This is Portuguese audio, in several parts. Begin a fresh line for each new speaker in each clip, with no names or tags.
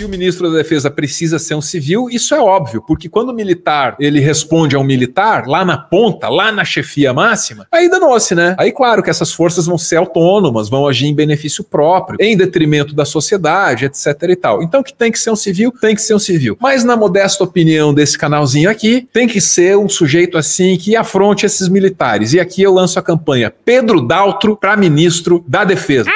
que o ministro da Defesa precisa ser um civil, isso é óbvio, porque quando o militar ele responde a um militar, lá na ponta, lá na chefia máxima, aí danou-se, né? Aí, claro que essas forças vão ser autônomas, vão agir em benefício próprio, em detrimento da sociedade, etc e tal. Então, que tem que ser um civil, tem que ser um civil. Mas, na modesta opinião desse canalzinho aqui, tem que ser um sujeito assim que afronte esses militares. E aqui eu lanço a campanha Pedro Daltro para ministro da Defesa.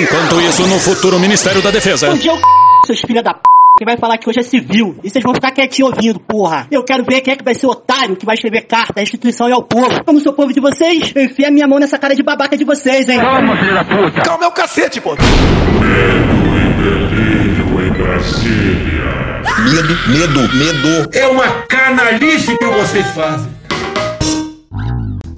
Enquanto isso, no futuro Ministério da Defesa.
Um dia eu seus filha da p. Quem vai falar que hoje é civil. E vocês vão ficar quietinho ouvindo, porra. Eu quero ver quem é que vai ser o otário que vai escrever carta à instituição e ao povo. Como sou povo de vocês, eu enfio a minha mão nessa cara de babaca de vocês, hein?
Calma, filha da puta.
Calma é o cacete, pô.
Medo e delírio em Brasília.
Medo, medo, medo.
É uma canalice que vocês fazem.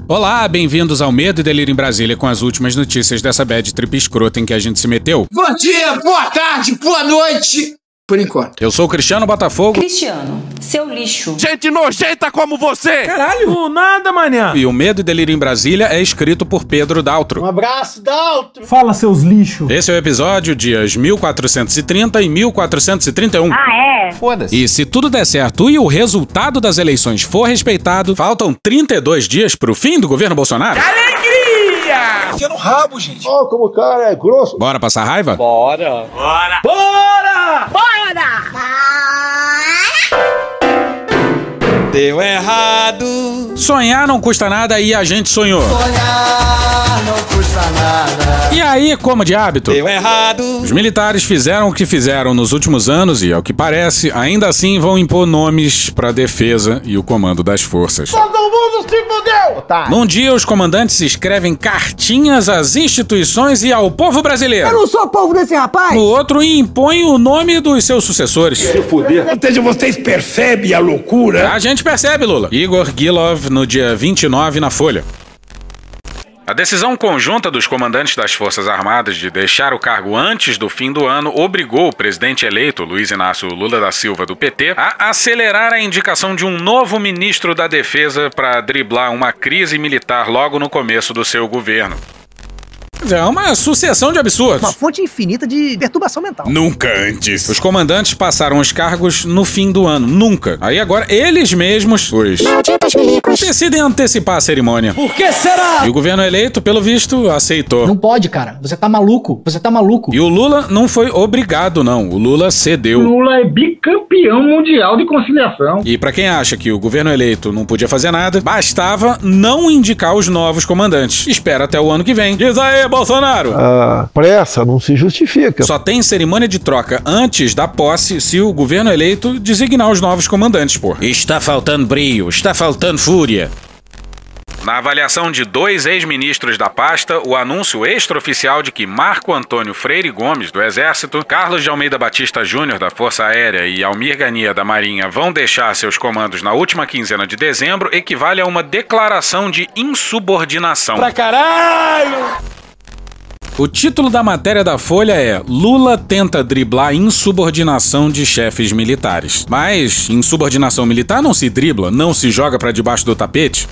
Olá, bem-vindos ao Medo e Delírio em Brasília com as últimas notícias dessa bad trip escrota em que a gente se meteu.
Bom dia, boa tarde, boa noite. Por enquanto.
Eu sou o Cristiano Botafogo.
Cristiano, seu lixo.
Gente nojenta como você!
Caralho! nada, manhã!
E o Medo e Delírio em Brasília é escrito por Pedro Daltro.
Um abraço, Daltro!
Fala, seus lixos!
Esse é o episódio dias 1430 e 1431.
Ah, é?
Foda-se. E se tudo der certo e o resultado das eleições for respeitado, faltam 32 dias pro fim do governo Bolsonaro.
Alegria! Enfia no rabo, gente.
Ó, oh, como o cara é grosso.
Bora passar raiva?
Bora!
Bora! Bora!
Bora!
Deu errado.
Sonhar não custa nada e a gente sonhou.
Sonhar não custa nada.
E aí, como de hábito?
Deu errado.
Os militares fizeram o que fizeram nos últimos anos e, ao que parece, ainda assim vão impor nomes para defesa e o comando das forças.
Todo mundo se
Tá.
Num dia, os comandantes escrevem cartinhas às instituições e ao povo brasileiro.
Eu não sou povo desse rapaz.
No outro, impõem o nome dos seus sucessores.
Se fuder. Ou seja, vocês percebem a loucura?
A gente percebe, Lula. Igor Gilov, no dia 29, na Folha. A decisão conjunta dos comandantes das Forças Armadas de deixar o cargo antes do fim do ano obrigou o presidente eleito, Luiz Inácio Lula da Silva, do PT, a acelerar a indicação de um novo ministro da Defesa para driblar uma crise militar logo no começo do seu governo. É uma sucessão de absurdos.
Uma fonte infinita de perturbação mental.
Nunca antes. Os comandantes passaram os cargos no fim do ano. Nunca. Aí agora eles mesmos, os decidem antecipar a cerimônia.
Por que será?
E o governo eleito, pelo visto, aceitou.
Não pode, cara. Você tá maluco. Você tá maluco.
E o Lula não foi obrigado, não. O Lula cedeu.
Lula é bicampeão mundial de conciliação.
E pra quem acha que o governo eleito não podia fazer nada, bastava não indicar os novos comandantes. Espera até o ano que vem. Diz aí, Bolsonaro!
A pressa não se justifica.
Só tem cerimônia de troca antes da posse se o governo eleito designar os novos comandantes, pô. Está faltando brio, está faltando fúria. Na avaliação de dois ex-ministros da pasta, o anúncio extraoficial de que Marco Antônio Freire Gomes, do Exército, Carlos de Almeida Batista Júnior, da Força Aérea e Almir Gania, da Marinha, vão deixar seus comandos na última quinzena de dezembro equivale a uma declaração de insubordinação.
Pra caralho!
O título da matéria da Folha é Lula tenta driblar insubordinação de chefes militares. Mas insubordinação militar não se dribla, não se joga para debaixo do tapete.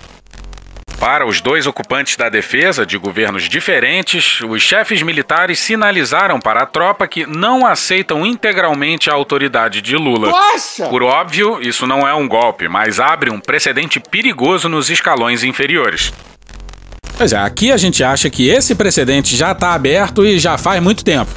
Para os dois ocupantes da defesa de governos diferentes, os chefes militares sinalizaram para a tropa que não aceitam integralmente a autoridade de Lula.
Nossa!
Por óbvio, isso não é um golpe, mas abre um precedente perigoso nos escalões inferiores. Pois é, aqui a gente acha que esse precedente já está aberto e já faz muito tempo.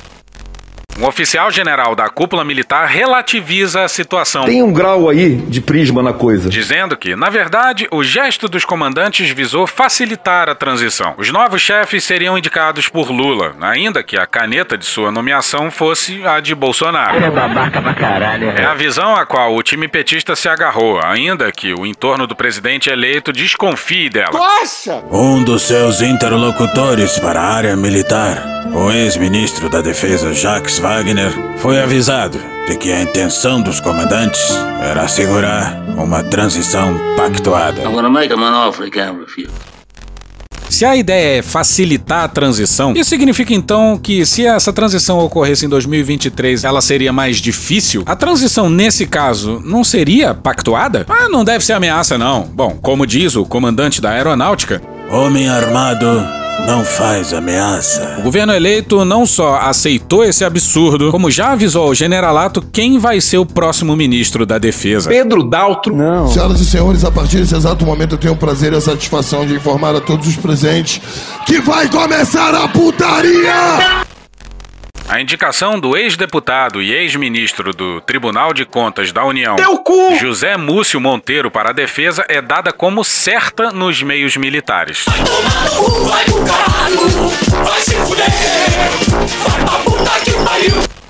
Um oficial general da cúpula militar relativiza a situação.
Tem um grau aí de prisma na coisa.
Dizendo que, na verdade, o gesto dos comandantes visou facilitar a transição. Os novos chefes seriam indicados por Lula, ainda que a caneta de sua nomeação fosse a de Bolsonaro.
É babaca pra caralho.
É a visão a qual o time petista se agarrou, ainda que o entorno do presidente eleito desconfie dela.
Nossa!
Um dos seus interlocutores para a área militar, o ex-ministro da Defesa Jacques Wagner, foi avisado de que a intenção dos comandantes era assegurar uma transição pactuada.
I'm gonna make him an offer he can't refuse.
Se a ideia é facilitar a transição, isso significa então que se essa transição ocorresse em 2023, ela seria mais difícil? A transição nesse caso não seria pactuada? Ah, não deve ser ameaça não. Bom, como diz o comandante da aeronáutica,
Homem armado não faz ameaça.
O governo eleito não só aceitou esse absurdo, como já avisou ao generalato quem vai ser o próximo ministro da Defesa.
Pedro Daltro.
Não. Senhoras e senhores, a partir desse exato momento eu tenho o prazer e a satisfação de informar a todos os presentes que vai começar a putaria!
A indicação do ex-deputado e ex-ministro do Tribunal de Contas da União, José Múcio Monteiro, para a defesa é dada como certa nos meios militares.
Vai pro caralho, vai se fuder, vai pra puta que pariu.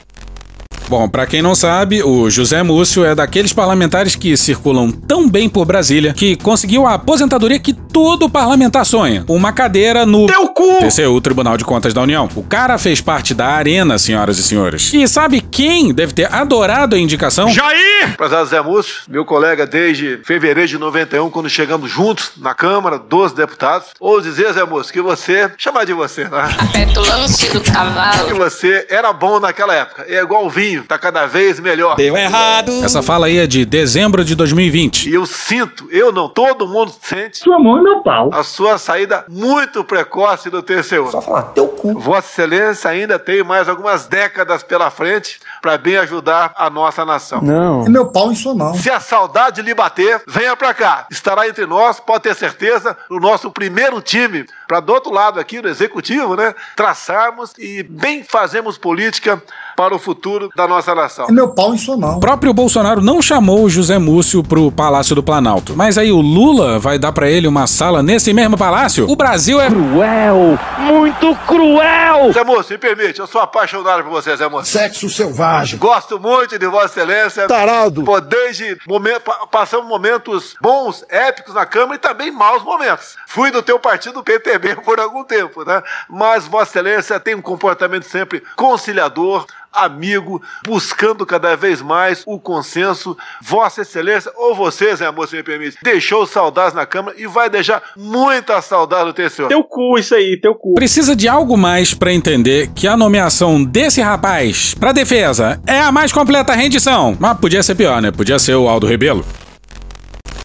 Bom, para quem não sabe, o José Múcio é daqueles parlamentares que circulam tão bem por Brasília que conseguiu a aposentadoria que todo parlamentar sonha. Uma cadeira no
Teu cu!
TCU, Tribunal de Contas da União. O cara fez parte da arena, senhoras e senhores. E sabe quem deve ter adorado a indicação?
Jair!
Prezado Zé Múcio, meu colega desde fevereiro de 91, quando chegamos juntos na Câmara, 12 deputados. Ou dizer, Zé Múcio, que você, chamar de você, né?
A petulância do cavalo.
Que você era bom naquela época. É igual o vinho, tá cada vez melhor.
Deu errado.
Essa fala aí é de dezembro de 2020.
E eu sinto, eu não, todo mundo sente.
Sua mão e meu pau.
A sua saída muito precoce do TCU.
Só falar, teu cu.
Vossa Excelência ainda tem mais algumas décadas pela frente para bem ajudar a nossa nação.
Não. É meu pau em sua mão.
Se a saudade lhe bater, venha pra cá. Estará entre nós, pode ter certeza, no nosso primeiro time, para do outro lado aqui, no executivo, né, traçarmos e bem fazemos política para o futuro da nossa nação.
É meu pau em sua mão.
O próprio Bolsonaro não chamou o José Múcio pro Palácio do Planalto. Mas aí o Lula vai dar para ele uma sala nesse mesmo palácio? O Brasil é
cruel, muito cruel.
Zé Múcio, me permite, eu sou apaixonado por você, Zé Múcio.
Sexo selvagem.
Gosto muito de Vossa Excelência.
Tarado.
Pô, desde momento, passamos momentos bons, épicos na Câmara e também maus momentos. Fui do teu partido PTB por algum tempo, né? Mas Vossa Excelência tem um comportamento sempre conciliador, amigo, buscando cada vez mais o consenso. Vossa Excelência, ou você, Zé Moço, me permite, deixou saudades na Câmara e vai deixar muita saudade no TCU.
Teu cu, isso aí, teu cu.
Precisa de algo mais para entender que a nomeação desse rapaz pra defesa é a mais completa rendição. Mas podia ser pior, né? Podia ser o Aldo Rebelo.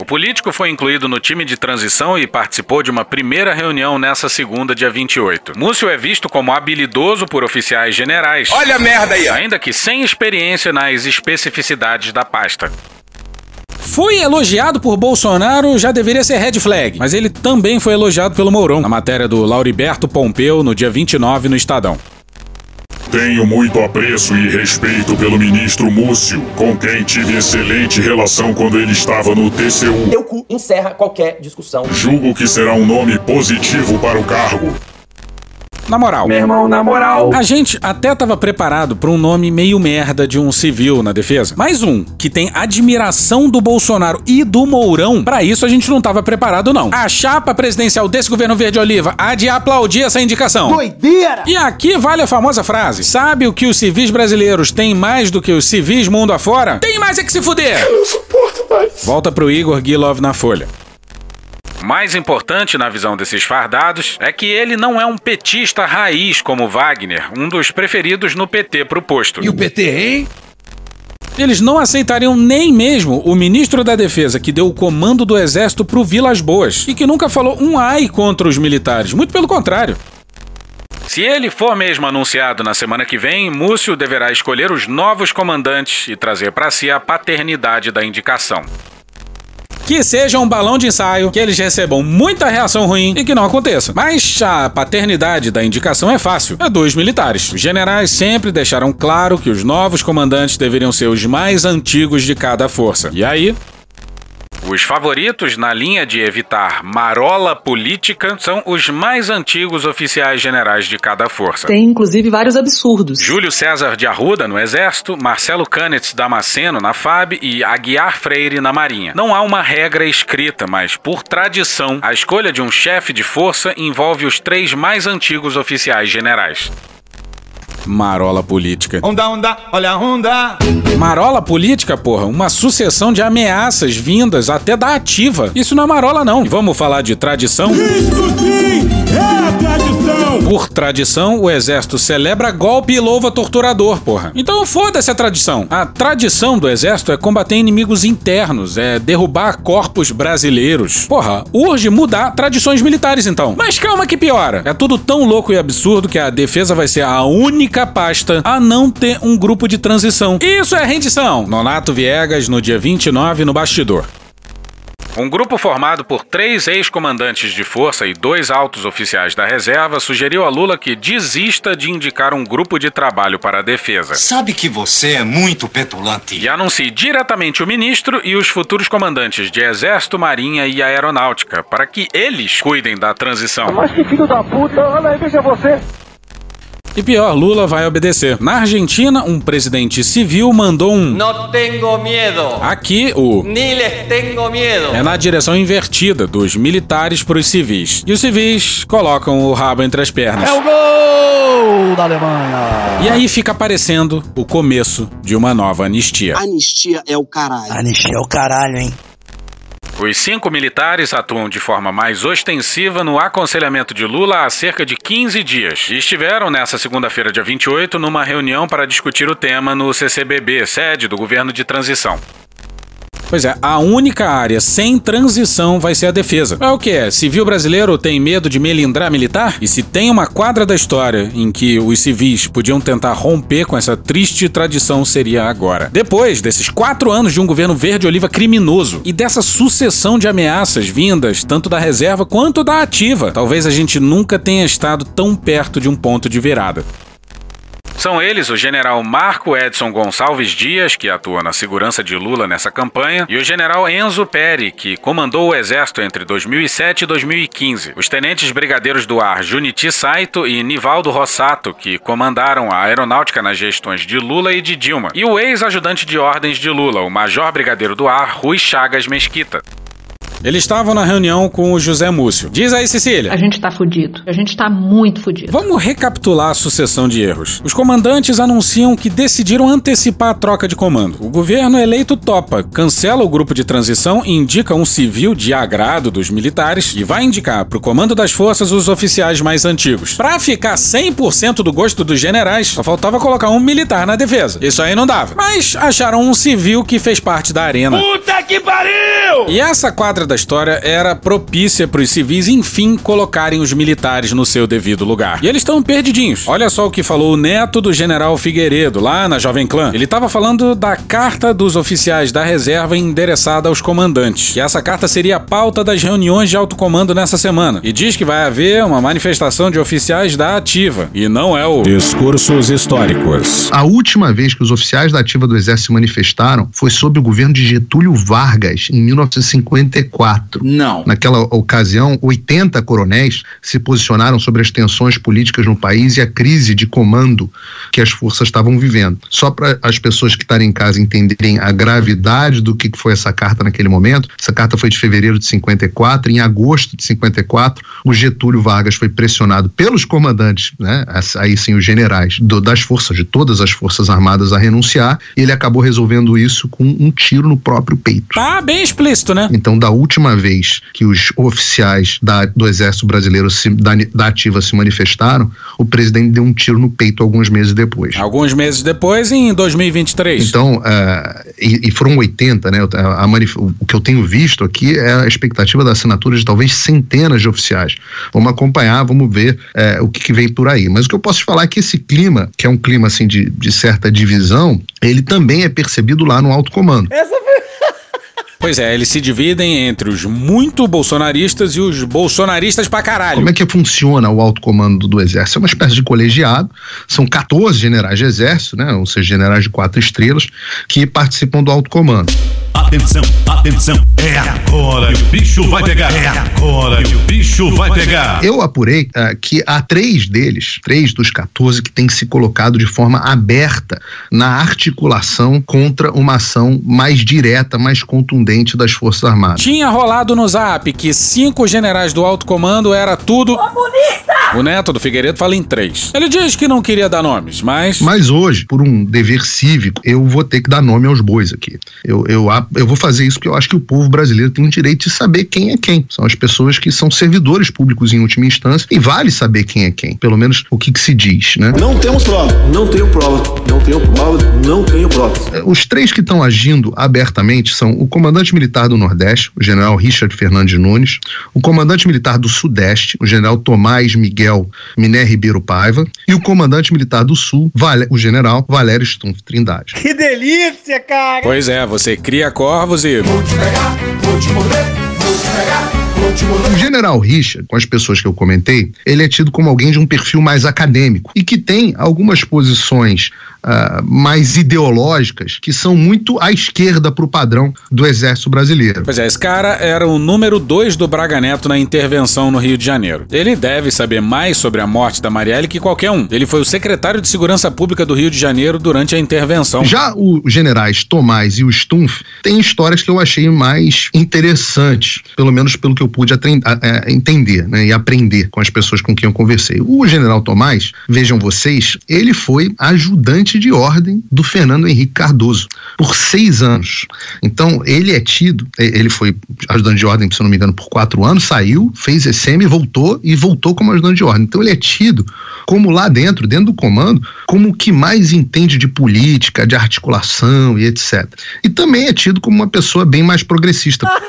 O político foi incluído no time de transição e participou de uma primeira reunião nessa segunda, dia 28. Múcio é visto como habilidoso por oficiais generais.
Olha a merda aí, ó.
Ainda que sem experiência nas especificidades da pasta. Foi elogiado por Bolsonaro, já deveria ser red flag, mas ele também foi elogiado pelo Mourão, na matéria do Lauriberto Pompeu, no dia 29, no Estadão.
Tenho muito apreço e respeito pelo ministro Múcio, com quem tive excelente relação quando ele estava no TCU.
Teu cu encerra qualquer discussão.
Julgo que será um nome positivo para o cargo.
Na moral.
Meu irmão, na moral.
A gente até tava preparado pra um nome meio merda de um civil na defesa. Mais um, que tem admiração do Bolsonaro e do Mourão. Pra isso a gente não tava preparado, não. A chapa presidencial desse governo verde-oliva há de aplaudir essa indicação.
Doideira!
E aqui vale a famosa frase: Sabe o que os civis brasileiros têm mais do que os civis mundo afora? Tem mais é que se fuder!
Eu não suporto mais.
Volta pro Igor Gilov na Folha. Mais importante na visão desses fardados é que ele não é um petista raiz como Wagner, um dos preferidos no PT pro posto.
E o PT, hein?
Eles não aceitariam nem mesmo o ministro da Defesa que deu o comando do exército pro Vilas Boas e que nunca falou um ai contra os militares, muito pelo contrário. Se ele for mesmo anunciado na semana que vem, Múcio deverá escolher os novos comandantes e trazer para si a paternidade da indicação. Que seja um balão de ensaio, que eles recebam muita reação ruim e que não aconteça. Mas a paternidade da indicação é fácil. É dos militares. Os generais sempre deixaram claro que os novos comandantes deveriam ser os mais antigos de cada força. E aí, os favoritos na linha de evitar marola política são os mais antigos oficiais generais de cada força.
Tem inclusive vários absurdos.
Júlio César de Arruda no Exército, Marcelo Canetz Damasceno na FAB e Aguiar Freire na Marinha. Não há uma regra escrita, mas por tradição, a escolha de um chefe de força envolve os três mais antigos oficiais generais. Marola política.
Onda, onda, olha a onda.
Marola política, porra, uma sucessão de ameaças vindas até da ativa. Isso não é marola, não. E vamos falar de tradição?
Isto sim é a tradição!
Por tradição, o exército celebra golpe e louva torturador, porra. Então foda-se a tradição. A tradição do exército é combater inimigos internos, é derrubar corpos brasileiros. Porra, urge mudar tradições militares então. Mas calma que piora. É tudo tão louco e absurdo que a defesa vai ser a única pasta a não ter um grupo de transição. Isso é rendição. Nonato Viegas no dia 29 no bastidor. Um grupo formado por três ex-comandantes de força e dois altos oficiais da reserva sugeriu a Lula que desista de indicar um grupo de trabalho para a defesa.
Sabe que você é muito petulante.
E anuncie diretamente o ministro e os futuros comandantes de Exército, Marinha e Aeronáutica, para que eles cuidem da transição.
Mas que filho da puta, olha aí, veja você.
E pior, Lula vai obedecer. Na Argentina, um presidente civil mandou um.
Não tenho medo.
Aqui, o.
Ni les tengo medo.
É na direção invertida dos militares para os civis. E os civis colocam o rabo entre as pernas.
É o gol da Alemanha.
E aí fica aparecendo o começo de uma nova anistia.
Anistia é o caralho.
Anistia é o caralho, hein?
Os cinco militares atuam de forma mais ostensiva no aconselhamento de Lula há cerca de 15 dias e estiveram nessa segunda-feira, dia 28, numa reunião para discutir o tema no CCBB, sede do governo de transição. Pois é, a única área sem transição vai ser a defesa. É o que é? Civil brasileiro tem medo de melindrar militar? E se tem uma quadra da história em que os civis podiam tentar romper com essa triste tradição, seria agora. Depois desses quatro anos de um governo verde-oliva criminoso e dessa sucessão de ameaças vindas tanto da reserva quanto da ativa, talvez a gente nunca tenha estado tão perto de um ponto de virada. São eles o general Marco Edson Gonçalves Dias, que atua na segurança de Lula nessa campanha, e o general Enzo Peri, que comandou o exército entre 2007 e 2015. Os tenentes brigadeiros do ar Juniti Saito e Nivaldo Rossato, que comandaram a aeronáutica nas gestões de Lula e de Dilma. E o ex-ajudante de ordens de Lula, o major brigadeiro do ar Rui Chagas Mesquita. Eles estavam na reunião com o José Múcio. Diz aí, Cecília.
A gente tá fudido. A gente tá muito fudido.
Vamos recapitular a sucessão de erros. Os comandantes anunciam que decidiram antecipar a troca de comando. O governo eleito topa, cancela o grupo de transição e indica um civil de agrado dos militares e vai indicar pro comando das forças os oficiais mais antigos. Pra ficar 100% do gosto dos generais, só faltava colocar um militar na defesa. Isso aí não dava. Mas acharam um civil que fez parte da arena.
Puta que pariu!
E essa quadra da história era propícia para os civis, enfim, colocarem os militares no seu devido lugar. E eles estão perdidinhos. Olha só o que falou o neto do general Figueiredo, lá na Jovem Clã. Ele estava falando da carta dos oficiais da reserva endereçada aos comandantes. Que essa carta seria a pauta das reuniões de alto comando nessa semana. E diz que vai haver uma manifestação de oficiais da ativa. E não é o. Discursos históricos.
A última vez que os oficiais da ativa do Exército se manifestaram foi sob o governo de Getúlio Vargas, em 1954.
Não.
Naquela ocasião, 80 coronéis se posicionaram sobre as tensões políticas no país e a crise de comando que as forças estavam vivendo. Só para as pessoas que estarem em casa entenderem a gravidade do que foi essa carta naquele momento, essa carta foi de fevereiro de 54. Em agosto de 54, o Getúlio Vargas foi pressionado pelos comandantes, né, aí sim os generais do, das forças, de todas as forças armadas a renunciar, e ele acabou resolvendo isso com um tiro no próprio peito.
Tá bem explícito, né?
Então, da última vez que os oficiais da, do Exército Brasileiro se, da, da ativa se manifestaram, o presidente deu um tiro no peito alguns meses depois.
Alguns meses depois, em 2023.
Então, uh, e, e, foram 80, né? A, a o que eu tenho visto aqui é a expectativa da assinatura de talvez centenas de oficiais. Vamos acompanhar, vamos ver uh, o que, que, vem por aí. Mas o que eu posso te falar é que esse clima, que é um clima assim de, de certa divisão, ele também é percebido lá no alto comando.
Essa foi...
Pois é, eles se dividem entre os muito bolsonaristas e os bolsonaristas pra caralho.
Como é que funciona o alto comando do Exército? É uma espécie de colegiado, são 14 generais de Exército, né, ou seja, generais de quatro estrelas, que participam do alto comando.
Atenção, atenção, é agora que o bicho vai pegar. É agora que o bicho vai pegar.
Eu apurei uh, que há três deles, três dos 14, que têm se colocado de forma aberta na articulação contra uma ação mais direta, mais contundente independente das Forças Armadas.
Tinha rolado no zap que cinco generais do alto comando era tudo.
Comunista!
O neto do Figueiredo fala em três. Ele diz que não queria dar nomes, mas.
Mas hoje, por um dever cívico, eu vou ter que dar nome aos bois aqui. Eu, eu, eu vou fazer isso porque eu acho que o povo brasileiro tem o direito de saber quem é quem. São as pessoas que são servidores públicos em última instância e vale saber quem é quem. Pelo menos o que, que se diz, né?
Não temos prova. Não tenho prova. Não tenho prova. Não tenho prova.
Os três que estão agindo abertamente são o comandante militar do Nordeste, o general Richard Fernandes Nunes, o comandante militar do Sudeste, o general Tomás Miguel Miné Ribeiro Paiva, e o comandante militar do Sul, o general Valério Stumpf Trindade.
Que delícia, cara!
Pois é, você cria corvos e.
Vou te pegar, vou te morder, vou te pegar.
O general Richard, com as pessoas que eu comentei, ele é tido como alguém de um perfil mais acadêmico e que tem algumas posições uh, mais ideológicas que são muito à esquerda para o padrão do Exército Brasileiro.
Pois é, esse cara era o número dois do Braga Neto na intervenção no Rio de Janeiro. Ele deve saber mais sobre a morte da Marielle que qualquer um. Ele foi o secretário de Segurança Pública do Rio de Janeiro durante a intervenção.
Já os generais Tomás e o Stumpf têm histórias que eu achei mais interessantes, pelo menos pelo que eu pude é, entender né, e aprender com as pessoas com quem eu conversei. O general Tomás, vejam vocês, ele foi ajudante de ordem do Fernando Henrique Cardoso por seis anos. Então, ele é tido, ele foi ajudante de ordem, se não me engano, por quatro anos, saiu, fez ECM, voltou e voltou como ajudante de ordem. Então, ele é tido como lá dentro, dentro do comando, como o que mais entende de política, de articulação e etc. E também é tido como uma pessoa bem mais progressista.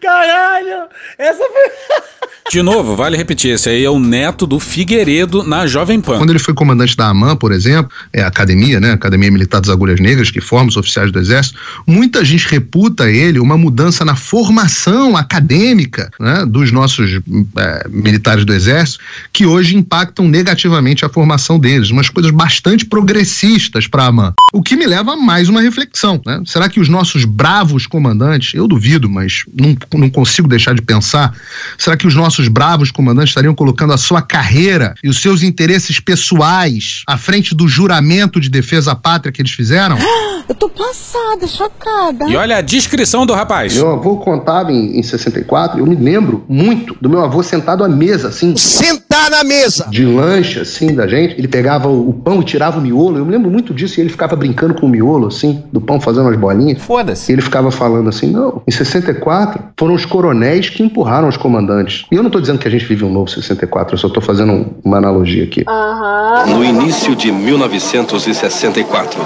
Caralho! Essa foi.
De novo, vale repetir, esse aí é o neto do Figueiredo na Jovem Pan.
Quando ele foi comandante da AMAN, por exemplo, é a academia, né? Academia Militar das Agulhas Negras, que forma os oficiais do Exército, muita gente reputa ele uma mudança na formação acadêmica né, dos nossos é, militares do Exército, que hoje impactam negativamente a formação deles, umas coisas bastante progressistas para a AMAN. O que me leva a mais uma reflexão, né? Será que os nossos bravos comandantes, eu duvido, mas não, não consigo deixar de pensar, será que os nossos bravos comandantes estariam colocando a sua carreira e os seus interesses pessoais à frente do juramento de defesa à pátria que eles fizeram?
Eu tô passada, chocada.
E olha a descrição do rapaz.
Meu avô contava em, em 64, eu me lembro muito do meu avô sentado à mesa, assim.
Sentar na mesa!
De lanche, assim, da gente. Ele pegava o, o pão e tirava o miolo. Eu me lembro muito disso. E ele ficava brincando com o miolo, assim, do pão, fazendo umas bolinhas.
Foda-se.
E ele ficava falando assim: não, em 64 foram os coronéis que empurraram os comandantes. E eu não tô dizendo que a gente vive um novo 64, eu só tô fazendo uma analogia aqui.
Uhum.
No início de 1964,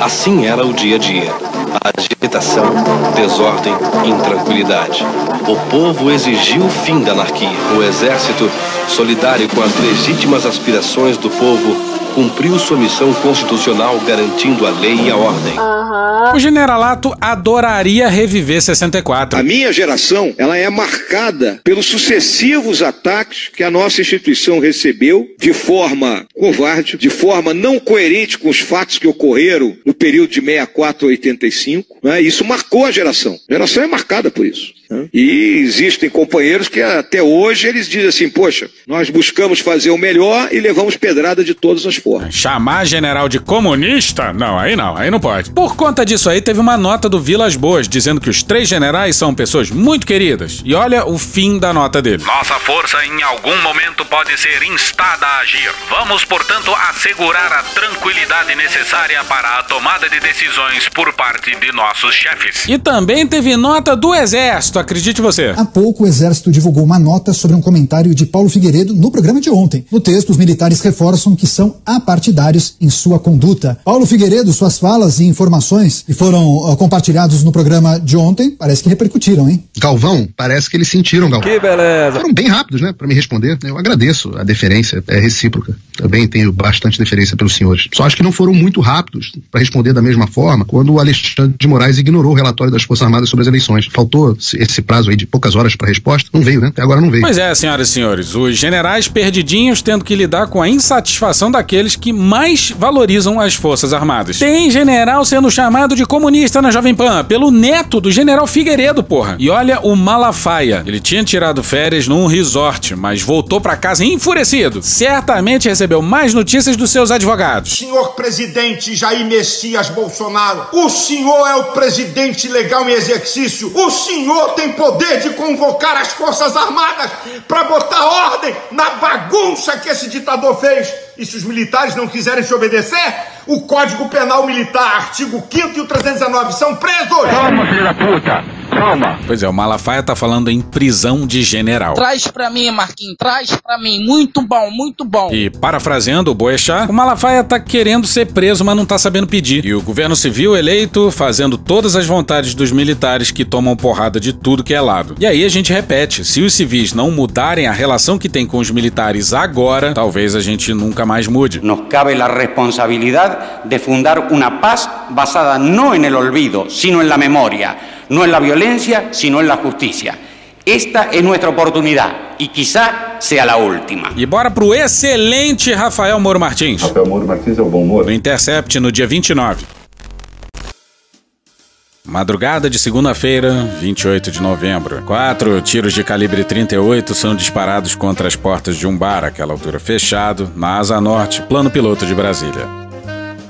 assim era o dia a dia. Agitação, desordem, intranquilidade. O povo exigiu o fim da anarquia. O exército, solidário com as legítimas aspirações do povo, cumpriu sua missão constitucional garantindo a lei e a ordem.
Uhum.
O generalato adoraria reviver 64.
A minha geração, ela é marcada pelos sucessivos ataques que a nossa instituição recebeu de forma covarde, de forma não coerente com os fatos que ocorreram no período de 64 a 85. Né? Isso marcou a geração. A geração é marcada por isso. Né? E existem companheiros que até hoje eles dizem assim: poxa, nós buscamos fazer o melhor e levamos pedrada de todas as formas.
Chamar general de comunista? Não, aí não, aí não pode. Por conta disso aí, teve uma nota do Vilas Boas dizendo que os três generais são pessoas muito queridas. E olha o fim da nota dele.
Nossa força em algum momento pode ser instada a agir. Vamos, portanto, assegurar a tranquilidade necessária para a tomada de decisões por parte de nossos chefes.
E também teve nota do Exército, acredite você.
Há pouco o Exército divulgou uma nota sobre um comentário de Paulo Figueiredo no programa de ontem. No texto, os militares reforçam que são apartidários em sua conduta. Paulo Figueiredo, suas falas e informações que foram uh, compartilhados no programa de ontem, parece que repercutiram, hein?
Galvão, parece que eles sentiram, Galvão.
Que beleza.
Foram bem rápidos, né, para me responder. Eu agradeço a deferência, é recíproca. Também tenho bastante deferência pelos senhores. Só acho que não foram muito rápidos para responder da mesma forma quando o Alexandre de Moraes ignorou o relatório das Forças Armadas sobre as eleições. Faltou esse esse prazo aí de poucas horas para resposta, não veio, né? Até agora não veio.
Pois é, senhoras e senhores, os generais perdidinhos tendo que lidar com a insatisfação daqueles que mais valorizam as Forças Armadas. Tem general sendo chamado de comunista na Jovem Pan pelo neto do general Figueiredo, porra. E olha o Malafaia. Ele tinha tirado férias num resort, mas voltou para casa enfurecido. Certamente recebeu mais notícias dos seus advogados.
Senhor presidente Jair Messias Bolsonaro, o senhor é o presidente legal em exercício. O senhor tem poder de convocar as Forças Armadas para botar ordem na bagunça que esse ditador fez. E se os militares não quiserem te obedecer, o Código Penal Militar, artigo 5 e o 319, são presos!
Toma, filho da puta! Toma!
Pois é, o Malafaia tá falando em prisão de general.
Traz pra mim, Marquinhos, traz pra mim. Muito bom, muito bom.
E parafraseando o Boechat, o Malafaia tá querendo ser preso, mas não tá sabendo pedir. E o governo civil eleito fazendo todas as vontades dos militares que tomam porrada de tudo que é lado. E aí a gente repete, se os civis não mudarem a relação que tem com os militares agora, talvez a gente nunca mais mude.
Nos cabe a responsabilidade de fundar uma paz basada não el olvido, sino en la memoria, no en la violencia, sino en la justicia. Esta es nuestra oportunidad y quizá sea la última.
E bora pro excelente Rafael Moro Martins.
Rafael Moro Martins é o bom humor.
No Intercept no dia 29. Madrugada de segunda-feira, 28 de novembro. Quatro tiros de calibre 38 são disparados contra as portas de um bar, àquela altura fechado, na Asa Norte, plano piloto de Brasília.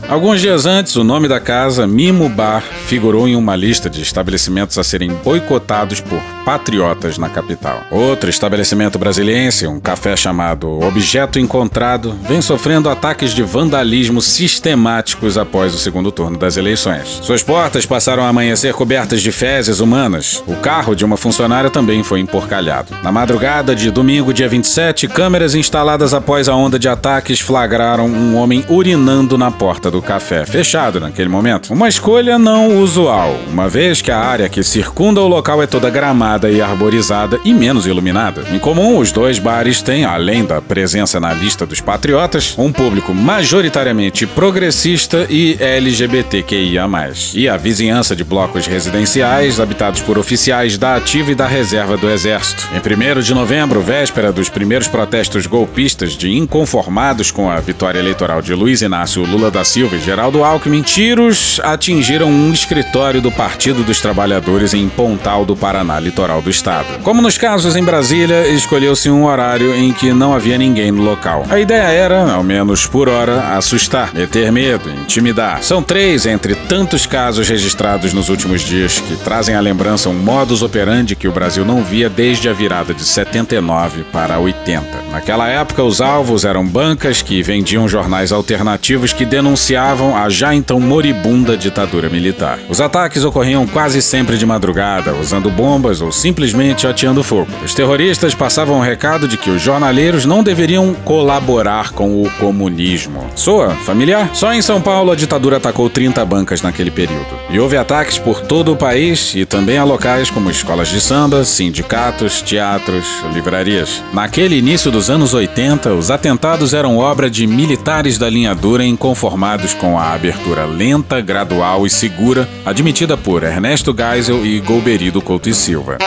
Alguns dias antes, o nome da casa, Mimo Bar, figurou em uma lista de estabelecimentos a serem boicotados por patriotas na capital. Outro estabelecimento brasiliense, um café chamado Objeto Encontrado, vem sofrendo ataques de vandalismo sistemáticos após o segundo turno das eleições. Suas portas passaram a amanhecer cobertas de fezes humanas. O carro de uma funcionária também foi emporcalhado. Na madrugada de domingo, dia 27, câmeras instaladas após a onda de ataques flagraram um homem urinando na porta do café, fechado naquele momento. Uma escolha não usual, uma vez que a área que circunda o local é toda gramada e arborizada e menos iluminada. Em comum, os dois bares têm, além da presença na lista dos patriotas, um público majoritariamente progressista e LGBTQIA. E a vizinhança de blocos residenciais habitados por oficiais da Ativa e da Reserva do Exército. Em 1 de novembro, véspera dos primeiros protestos golpistas de inconformados com a vitória eleitoral de Luiz Inácio Lula da Silva e Geraldo Alckmin, tiros atingiram um escritório do Partido dos Trabalhadores em Pontal do Paraná, litoral do estado. Como nos casos em Brasília, escolheu-se um horário em que não havia ninguém no local. A ideia era, ao menos por hora, assustar, meter medo, intimidar. São três entre tantos casos registrados nos últimos dias que trazem à lembrança um modus operandi que o Brasil não via desde a virada de 79 para 80. Naquela época, os alvos eram bancas que vendiam jornais alternativos que denunciavam a já então moribunda ditadura militar. Os ataques ocorriam quase sempre de madrugada, usando bombas ou simplesmente ateando fogo. Os terroristas passavam o recado de que os jornaleiros não deveriam colaborar com o comunismo. Soa familiar? Só em São Paulo a ditadura atacou 30 bancas naquele período. E houve ataques por todo o país e também a locais como escolas de samba, sindicatos, teatros, livrarias. Naquele início dos anos 80, os atentados eram obra de militares da linha dura inconformados com a abertura lenta, gradual e segura admitida por Ernesto Geisel e Golberido Couto e Silva.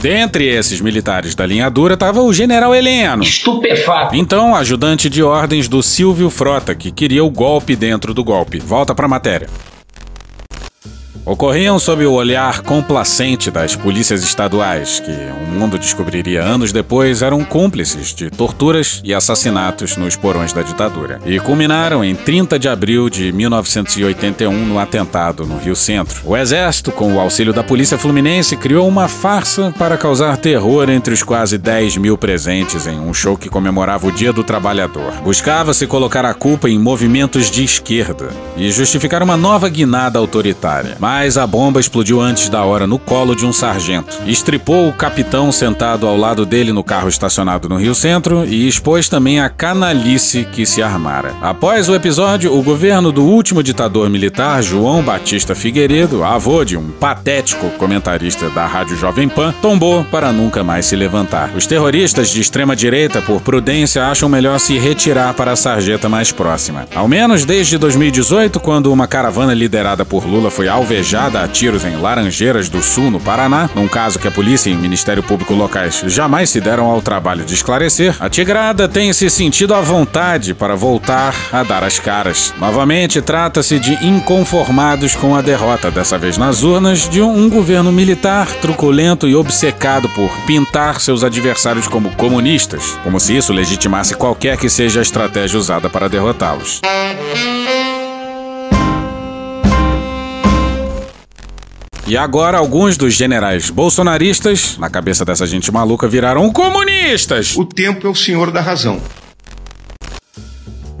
Dentre esses militares da linha dura estava o general Heleno.
Estupefato.
Então, ajudante de ordens do Silvio Frota, que queria o golpe dentro do golpe. Volta pra matéria ocorriam sob o olhar complacente das polícias estaduais, que o mundo descobriria anos depois eram cúmplices de torturas e assassinatos nos porões da ditadura. E culminaram em 30 de abril de 1981 no atentado no Rio Centro. O Exército, com o auxílio da Polícia Fluminense, criou uma farsa para causar terror entre os quase 10 mil presentes em um show que comemorava o Dia do Trabalhador. Buscava-se colocar a culpa em movimentos de esquerda e justificar uma nova guinada autoritária. Mas Mas a bomba explodiu antes da hora no colo de um sargento. Estripou o capitão sentado ao lado dele no carro estacionado no Rio Centro e expôs também a canalice que se armara. Após o episódio, o governo do último ditador militar, João Batista Figueiredo, avô de um patético comentarista da Rádio Jovem Pan, tombou para nunca mais se levantar. Os terroristas de extrema direita, por prudência, acham melhor se retirar para a sarjeta mais próxima. Ao menos desde 2018, quando uma caravana liderada por Lula foi alvejada a tiros em Laranjeiras do Sul, no Paraná, num caso que a polícia e o Ministério Público locais jamais se deram ao trabalho de esclarecer, a Tigrada tem se sentido à vontade para voltar a dar as caras. Novamente, trata-se de inconformados com a derrota, dessa vez nas urnas, de um governo militar truculento e obcecado por pintar seus adversários como comunistas, como se isso legitimasse qualquer que seja a estratégia usada para derrotá-los. E agora, alguns dos generais bolsonaristas, na cabeça dessa gente maluca, viraram comunistas!
O tempo é o senhor da razão.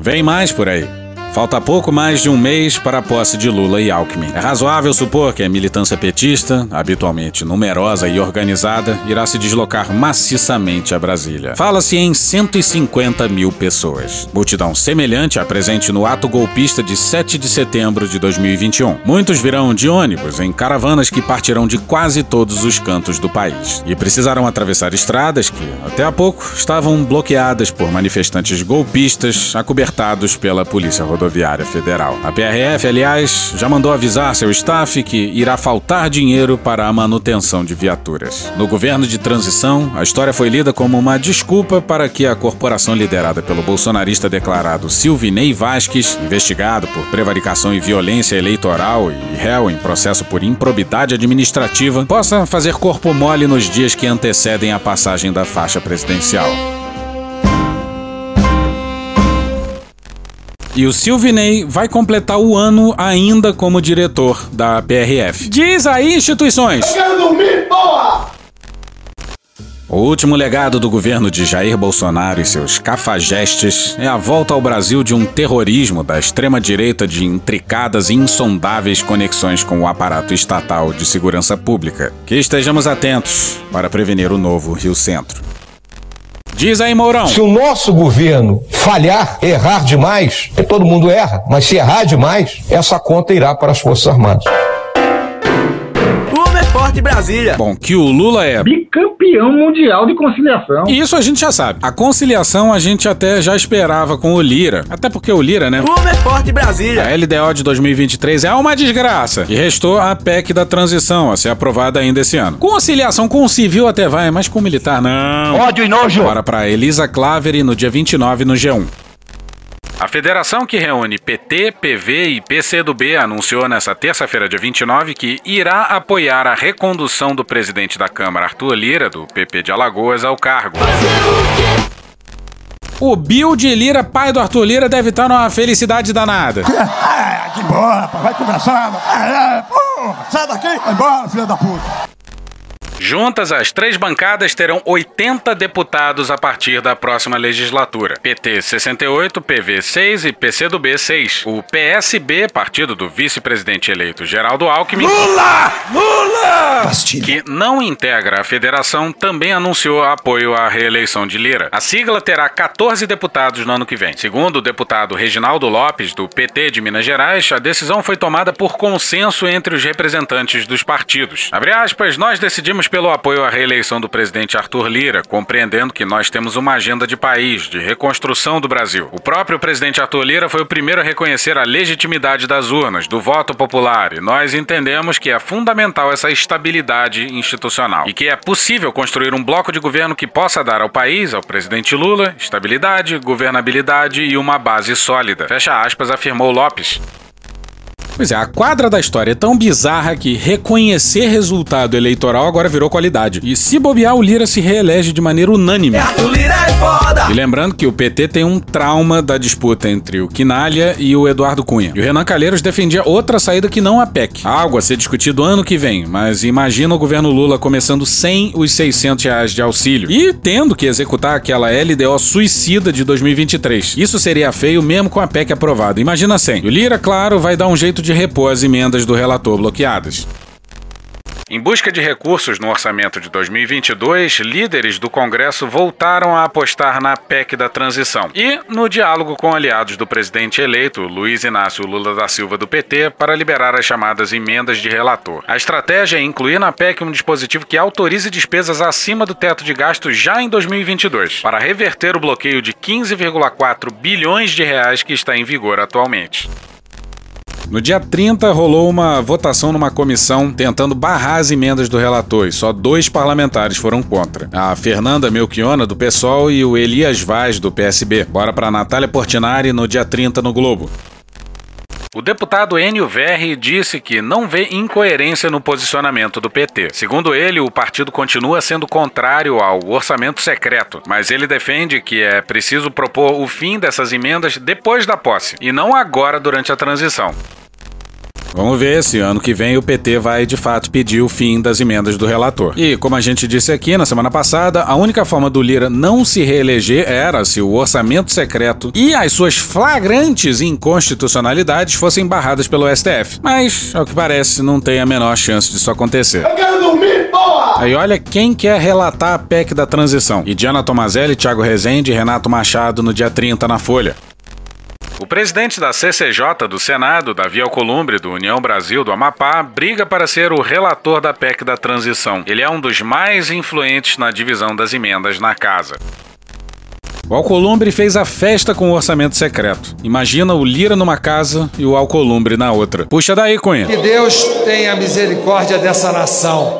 Vem mais por aí. Falta pouco mais de um mês para a posse de Lula e Alckmin. É razoável supor que a militância petista, habitualmente numerosa e organizada, irá se deslocar maciçamente a Brasília. Fala-se em 150 mil pessoas. Multidão semelhante à presente no ato golpista de 7 de setembro de 2021. Muitos virão de ônibus em caravanas que partirão de quase todos os cantos do país. E precisarão atravessar estradas que, até há pouco, estavam bloqueadas por manifestantes golpistas acobertados pela Polícia Rodoviária. Rodoviária Federal. A PRF, aliás, já mandou avisar seu staff que irá faltar dinheiro para a manutenção de viaturas. No governo de transição, a história foi lida como uma desculpa para que a corporação liderada pelo bolsonarista declarado Silvinei Vasques, investigado por prevaricação e violência eleitoral e réu em processo por improbidade administrativa, possa fazer corpo mole nos dias que antecedem a passagem da faixa presidencial. E o Silvinei vai completar o ano ainda como diretor da PRF. Diz aí, instituições!
Eu quero dormir, porra!
O último legado do governo de Jair Bolsonaro e seus cafajestes é a volta ao Brasil de um terrorismo da extrema-direita de intricadas e insondáveis conexões com o aparato estatal de segurança pública. Que estejamos atentos para prevenir o novo Rio Centro. Diz aí, Mourão.
Se o nosso governo falhar, errar demais, todo mundo erra, mas se errar demais, essa conta irá para as Forças Armadas.
Forte Brasília.
Bom, que o Lula é
bicampeão mundial de conciliação.
E isso a gente já sabe. A conciliação a gente até já esperava com o Lira. Até porque o Lira, né?
Lula é forte Brasília.
A LDO de 2023 é uma desgraça. E restou a PEC da transição a ser aprovada ainda esse ano. Conciliação com o civil até vai, mas com o militar não.
Ódio e nojo.
Bora pra Elisa Claveri no dia 29 no G1. A federação que reúne PT, PV e PCdoB anunciou nesta terça-feira, dia 29, que irá apoiar a recondução do presidente da Câmara, Arthur Lira, do PP de Alagoas, ao cargo. O Bill de Lira, pai do Arthur Lira, deve estar numa felicidade danada.
Que bora, rapaz. Vai conversar. Porra. Sai daqui. Vai embora, filha da puta.
Juntas, as três bancadas terão 80 deputados a partir da próxima legislatura. PT 68, PV 6 e PCdoB 6. O PSB, partido do vice-presidente eleito Geraldo Alckmin,
Lula! Lula!
que não integra a federação, também anunciou apoio à reeleição de Lira. A sigla terá 14 deputados no ano que vem. Segundo o deputado Reginaldo Lopes, do PT de Minas Gerais, a decisão foi tomada por consenso entre os representantes dos partidos. Abre aspas, nós decidimos pelo apoio à reeleição do presidente Arthur Lira, compreendendo que nós temos uma agenda de país, de reconstrução do Brasil. O próprio presidente Arthur Lira foi o primeiro a reconhecer a legitimidade das urnas, do voto popular, e nós entendemos que é fundamental essa estabilidade institucional e que é possível construir um bloco de governo que possa dar ao país, ao presidente Lula, estabilidade, governabilidade e uma base sólida. Fecha aspas, afirmou Lopes. Pois é, a quadra da história é tão bizarra que reconhecer resultado eleitoral agora virou qualidade. E se bobear, o Lira se reelege de maneira unânime.
É foda.
E lembrando que o PT tem um trauma da disputa entre o Quinalha e o Eduardo Cunha. E o Renan Calheiros defendia outra saída que não a PEC. Algo a ser discutido ano que vem, mas imagina o governo Lula começando sem os 600 reais de auxílio e tendo que executar aquela LDO suicida de 2023. Isso seria feio mesmo com a PEC aprovada. Imagina sem. E o Lira, claro, vai dar um jeito de de repor as emendas do relator bloqueadas. Em busca de recursos no orçamento de 2022, líderes do Congresso voltaram a apostar na PEC da transição e no diálogo com aliados do presidente eleito, Luiz Inácio Lula da Silva do PT, para liberar as chamadas emendas de relator. A estratégia é incluir na PEC um dispositivo que autorize despesas acima do teto de gastos já em 2022, para reverter o bloqueio de 15,4 bilhões de reais que está em vigor atualmente. No dia 30, rolou uma votação numa comissão tentando barrar as emendas do relator e só dois parlamentares foram contra. A Fernanda Melchiona, do PSOL, e o Elias Vaz, do PSB. Bora para Natália Portinari no dia 30 no Globo. O deputado Enio Verri disse que não vê incoerência no posicionamento do PT. Segundo ele, o partido continua sendo contrário ao orçamento secreto, mas ele defende que é preciso propor o fim dessas emendas depois da posse e não agora durante a transição. Vamos ver se ano que vem o PT vai de fato pedir o fim das emendas do relator. E como a gente disse aqui na semana passada, a única forma do Lira não se reeleger era se o orçamento secreto e as suas flagrantes inconstitucionalidades fossem barradas pelo STF. Mas, ao que parece, não tem a menor chance disso acontecer.
Eu quero dormir, porra!
Aí olha quem quer relatar a PEC da transição. E Diana Tomazelli, Thiago Rezende e Renato Machado no dia 30 na Folha. O presidente da CCJ do Senado, Davi Alcolumbre, do União Brasil do Amapá, briga para ser o relator da PEC da transição. Ele é um dos mais influentes na divisão das emendas na casa. O Alcolumbre fez a festa com o orçamento secreto. Imagina o Lira numa casa e o Alcolumbre na outra. Puxa daí, Cunha.
Que Deus tenha misericórdia dessa nação.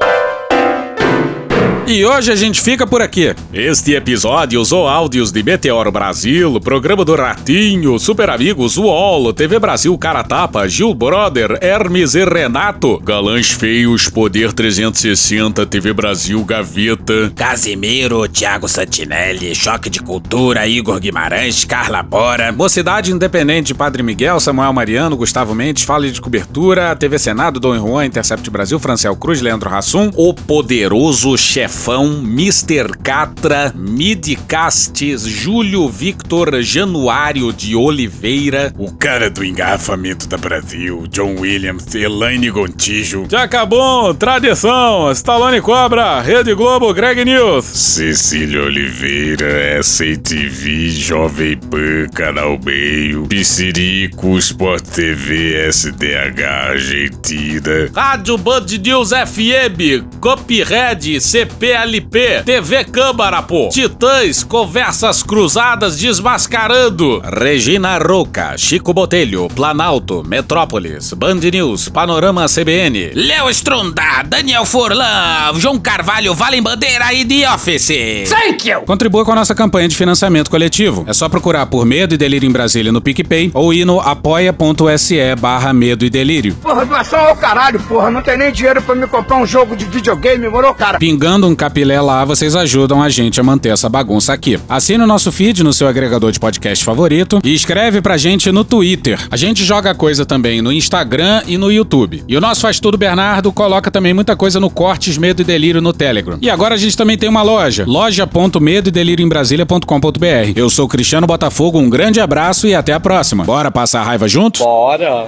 E hoje a gente fica por aqui.
Este episódio usou áudios de Meteoro Brasil, Programa do Ratinho, Super Amigos, UOL, TV Brasil Cara Tapa, Gil Brother, Hermes e Renato, Galãs Feios, Poder 360, TV Brasil Gaveta,
Casimiro, Thiago Santinelli, Choque de Cultura, Igor Guimarães, Carla Bora,
Mocidade Independente, Padre Miguel, Samuel Mariano, Gustavo Mendes, Fala de Cobertura, TV Senado, Dom Juan, Intercept Brasil, Franciel Cruz, Leandro Rassum,
O Poderoso Chefão, Mr. Catra, Midcastes, Júlio Victor Januário de Oliveira,
o cara do engarrafamento da Brasil, John Williams, Elaine Gontijo,
Jacabon, Tradição, Stallone Cobra, Rede Globo, Greg News,
Cecília Oliveira, SATV, Jovem Pan, Canal Meio, Piscirico, Sport TV, SDH, Argentina,
Rádio Band News FM, Copyhead, CP PLP, TV Câmara, pô. Titãs, Conversas Cruzadas Desmascarando.
Regina Roca, Chico Botelho, Planalto, Metrópolis, Band News, Panorama CBN.
Léo Stronda, Daniel Forlan, João Carvalho, Valem Bandeira e The Office.
Thank you! Contribua com a nossa campanha de financiamento coletivo. É só procurar por Medo e Delírio em Brasília no PicPay ou ir no apoia.se barra Medo e Delírio.
Porra, doação ao caralho, porra. Não tem nem dinheiro pra me comprar um jogo de videogame, morou, cara?
Pingando um capilé lá, vocês ajudam a gente a manter essa bagunça aqui. Assine o nosso feed no seu agregador de podcast favorito e escreve pra gente no Twitter. A gente joga coisa também no Instagram e no YouTube. E o nosso Faz Tudo Bernardo coloca também muita coisa no Cortes Medo e Delírio no Telegram. E agora a gente também tem uma loja, loja.medo e delírio em Brasília.com.br. Eu sou Cristiano Botafogo, um grande abraço e até a próxima. Bora passar a raiva juntos?
Bora!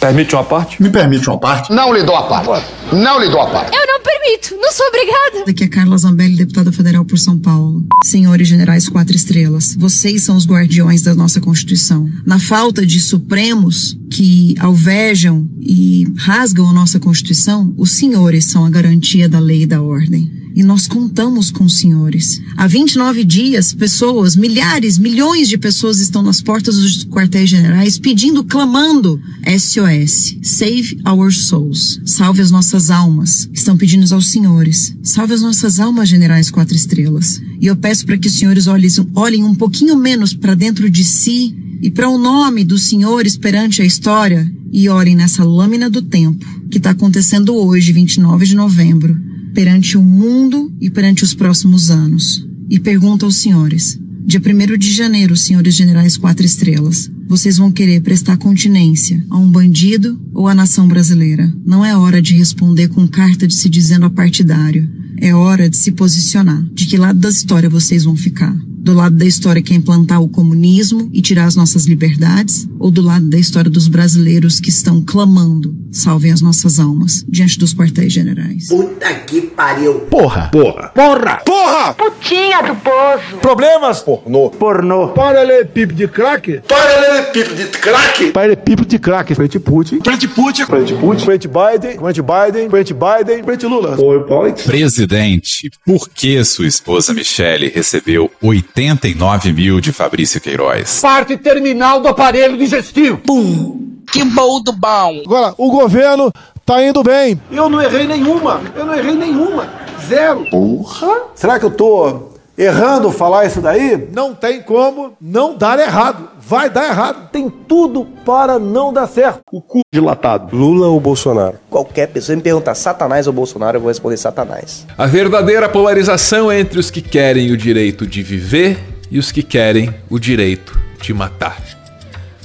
Permite uma parte? Me permite uma parte?
Não lhe dou a parte. Não lhe dou a parte.
Eu não permito. Não sou obrigada.
Aqui é Carla Zambelli, deputada federal por São Paulo. Senhores generais quatro estrelas, vocês são os guardiões da nossa Constituição. Na falta de supremos que alvejam e rasgam a nossa Constituição, os senhores são a garantia da lei e da ordem. E nós contamos com os senhores. Há 29 dias, pessoas, milhares, milhões de pessoas estão nas portas dos quartéis generais pedindo, clamando SOS. Save our souls. Salve as nossas almas. Estão pedindo aos senhores. Salve as nossas almas, generais quatro estrelas. E eu peço para que os senhores olhem, olhem um pouquinho menos para dentro de si e para o nome dos senhores perante a história e olhem nessa lâmina do tempo que está acontecendo hoje, 29 de novembro perante o mundo e perante os próximos anos. E pergunto aos senhores: dia 1 de janeiro, senhores generais quatro estrelas, vocês vão querer prestar continência a um bandido ou à nação brasileira? Não é hora de responder com carta de se dizendo apartidário. É hora de se posicionar. De que lado da história vocês vão ficar? Do lado da história que é implantar o comunismo e tirar as nossas liberdades? ou do lado da história dos brasileiros que estão clamando, salvem as nossas almas, diante dos quartéis generais.
Puta que pariu.
Porra.
Porra.
Porra.
Porra.
Putinha do poço.
Problemas?
Pornô.
Pornô.
Paralelepípedo de crack. Paralelepípedo de crack.
Paralelepípedo de crack. Frente Putin.
Frente Putin.
Frente Putin. Frente Biden. Frente Biden. Frente Biden. Frente Lula.
PowerPoint.
Presidente, por que sua esposa Michele recebeu 89 mil de Fabrício Queiroz?
Parte terminal do aparelho digestivo.
Pum. Que bom do bom.
Agora, o governo tá indo bem.
Eu não errei nenhuma. Eu não errei nenhuma. Zero.
Porra.
Será que eu tô errando falar isso daí?
Não tem como não dar errado. Vai dar errado.
Tem tudo para não dar certo.
O cu dilatado. Lula ou Bolsonaro?
Qualquer pessoa me perguntar Satanás ou Bolsonaro, eu vou responder Satanás.
A verdadeira polarização é entre os que querem o direito de viver e os que querem o direito de matar.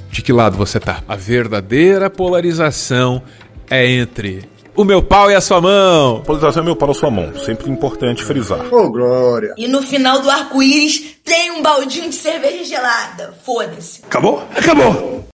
De que lado você tá? A verdadeira polarização é entre o meu pau e a sua mão.
Polarização é meu pau na sua mão. Sempre importante frisar.
Ô, oh, glória.
E no final do arco-íris tem um baldinho de cerveja gelada. Foda-se.
Acabou? Acabou.